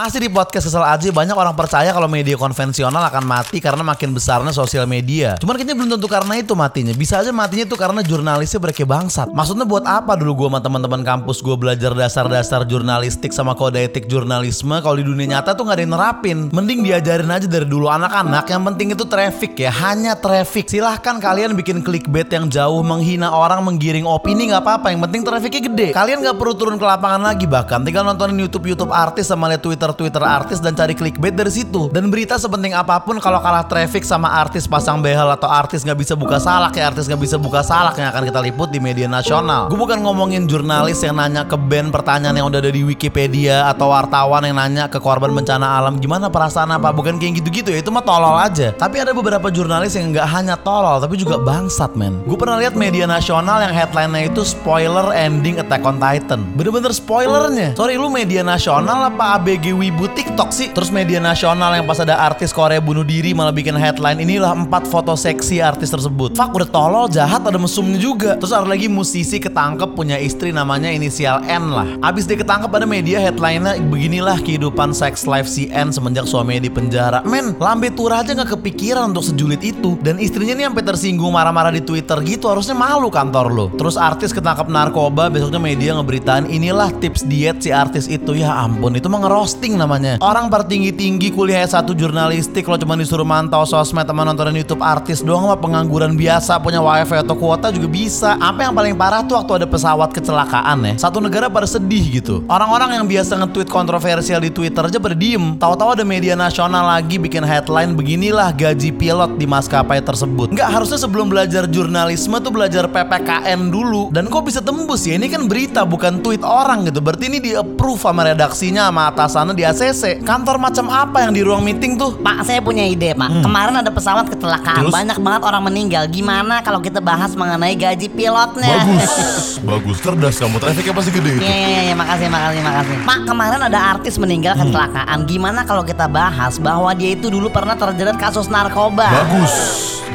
Masih di podcast kesel aja banyak orang percaya kalau media konvensional akan mati karena makin besarnya sosial media. Cuman kayaknya belum tentu karena itu matinya. Bisa aja matinya tuh karena jurnalisnya berke bangsat. Maksudnya buat apa dulu gue sama teman-teman kampus gue belajar dasar-dasar jurnalistik sama kode etik jurnalisme kalau di dunia nyata tuh nggak ada yang nerapin. Mending diajarin aja dari dulu anak-anak. Yang penting itu traffic ya, hanya traffic. Silahkan kalian bikin clickbait yang jauh menghina orang, menggiring opini nggak apa-apa. Yang penting trafficnya gede. Kalian nggak perlu turun ke lapangan lagi bahkan tinggal nontonin YouTube YouTube artis sama lihat Twitter Twitter-Twitter artis dan cari clickbait dari situ. Dan berita sepenting apa pun kalau kalah traffic sama artis pasang behel atau artis nggak bisa buka salak ya artis nggak bisa buka salak yang akan kita liput di media nasional. Gue bukan ngomongin jurnalis yang nanya ke band pertanyaan yang udah ada di Wikipedia atau wartawan yang nanya ke korban bencana alam gimana perasaan apa bukan kayak gitu-gitu ya itu mah tolol aja. Tapi ada beberapa jurnalis yang nggak hanya tolol tapi juga bangsat men. Gue pernah lihat media nasional yang headline-nya itu spoiler ending Attack on Titan. Bener-bener spoilernya. Sorry lu media nasional apa ABG wibu TikTok sih? Terus media nasional yang pas ada artis Korea bunuh diri malah bikin headline inilah empat foto seksi artis tersebut. Fuck udah tolol jahat ada mesumnya juga. Terus ada lagi musisi ketangkep punya istri namanya inisial N lah. Abis dia ketangkep ada media headline-nya beginilah kehidupan sex life si N semenjak suaminya di penjara. Men, lambe turah aja nggak kepikiran untuk sejulit itu. Dan istrinya nih sampai tersinggung marah-marah di Twitter gitu harusnya malu kantor lo. Terus artis ketangkep narkoba besoknya media ngeberitain inilah tips diet si artis itu ya ampun itu mah ngerosting namanya. Orang bertinggi-tinggi kuliah S1 jurnalistik lo cuma disuruh mantau sosmed sama nontonin YouTube artis doang mah pengangguran biasa punya wifi atau kuota juga bisa. Apa yang paling parah tuh waktu ada pesawat kecelakaan ya. Satu negara pada sedih gitu. Orang-orang yang biasa nge-tweet kontroversial di Twitter aja pada. Tahu-tahu ada media nasional lagi bikin headline beginilah gaji pilot di maskapai tersebut. Nggak harusnya sebelum belajar jurnalisme tuh belajar PPKN dulu. Dan kok bisa tembus ya? Ini kan berita bukan tweet orang gitu. Berarti ini di approve sama redaksinya sama atasannya di ACC. Kantor macam apa yang di ruang meeting tuh? Pak, saya punya ide, Pak. Kemarin ada pesawat kecelakaan, Terus? banyak banget orang meninggal. Gimana kalau kita bahas mengenai gaji pilotnya? Bagus, bagus, cerdas kamu. Trafficnya pasti gede itu. Iya, iya, iya, makasih, makasih, makasih. Pak, kemarin ada artis meninggal kecelakaan. Gimana kalau kita bahas bahwa dia itu dulu pernah terjerat kasus narkoba? Bagus,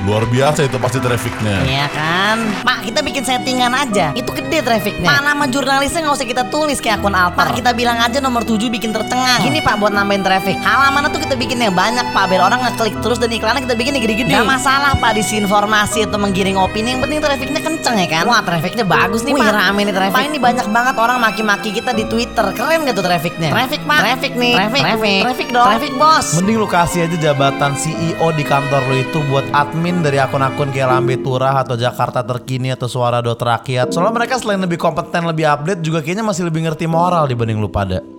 luar biasa itu pasti trafficnya. Iya kan? Pak, kita bikin settingan aja. Itu gede trafficnya. Pak, nama jurnalisnya nggak usah kita tulis kayak akun alter. Pak, kita bilang aja nomor 7 bikin tercengang. Gini Pak, buat nambahin traffic. Halamannya tuh kita bikin yang banyak Pak, biar orang ngeklik terus dan iklannya kita bikin yang gede-gede. Gak masalah Pak, disinformasi atau menggiring opini. Yang penting trafficnya kenceng ya kan? Wah, trafficnya bagus nih Pak. rame nih traffic. Pak, ini banyak banget orang maki-maki kita di Twitter. Keren gak tuh trafficnya? Traffic Pak. Traffic nih. Traffic. Traffic. Traffic dong. Traffic bos. Mending lu kasih aja jabatan CEO di kantor lu itu buat admin dari akun-akun kayak Lambe Turah atau Jakarta Terkini atau Suara Dot Rakyat. Soalnya mereka selain lebih kompeten, lebih update juga kayaknya masih lebih ngerti moral dibanding lu pada.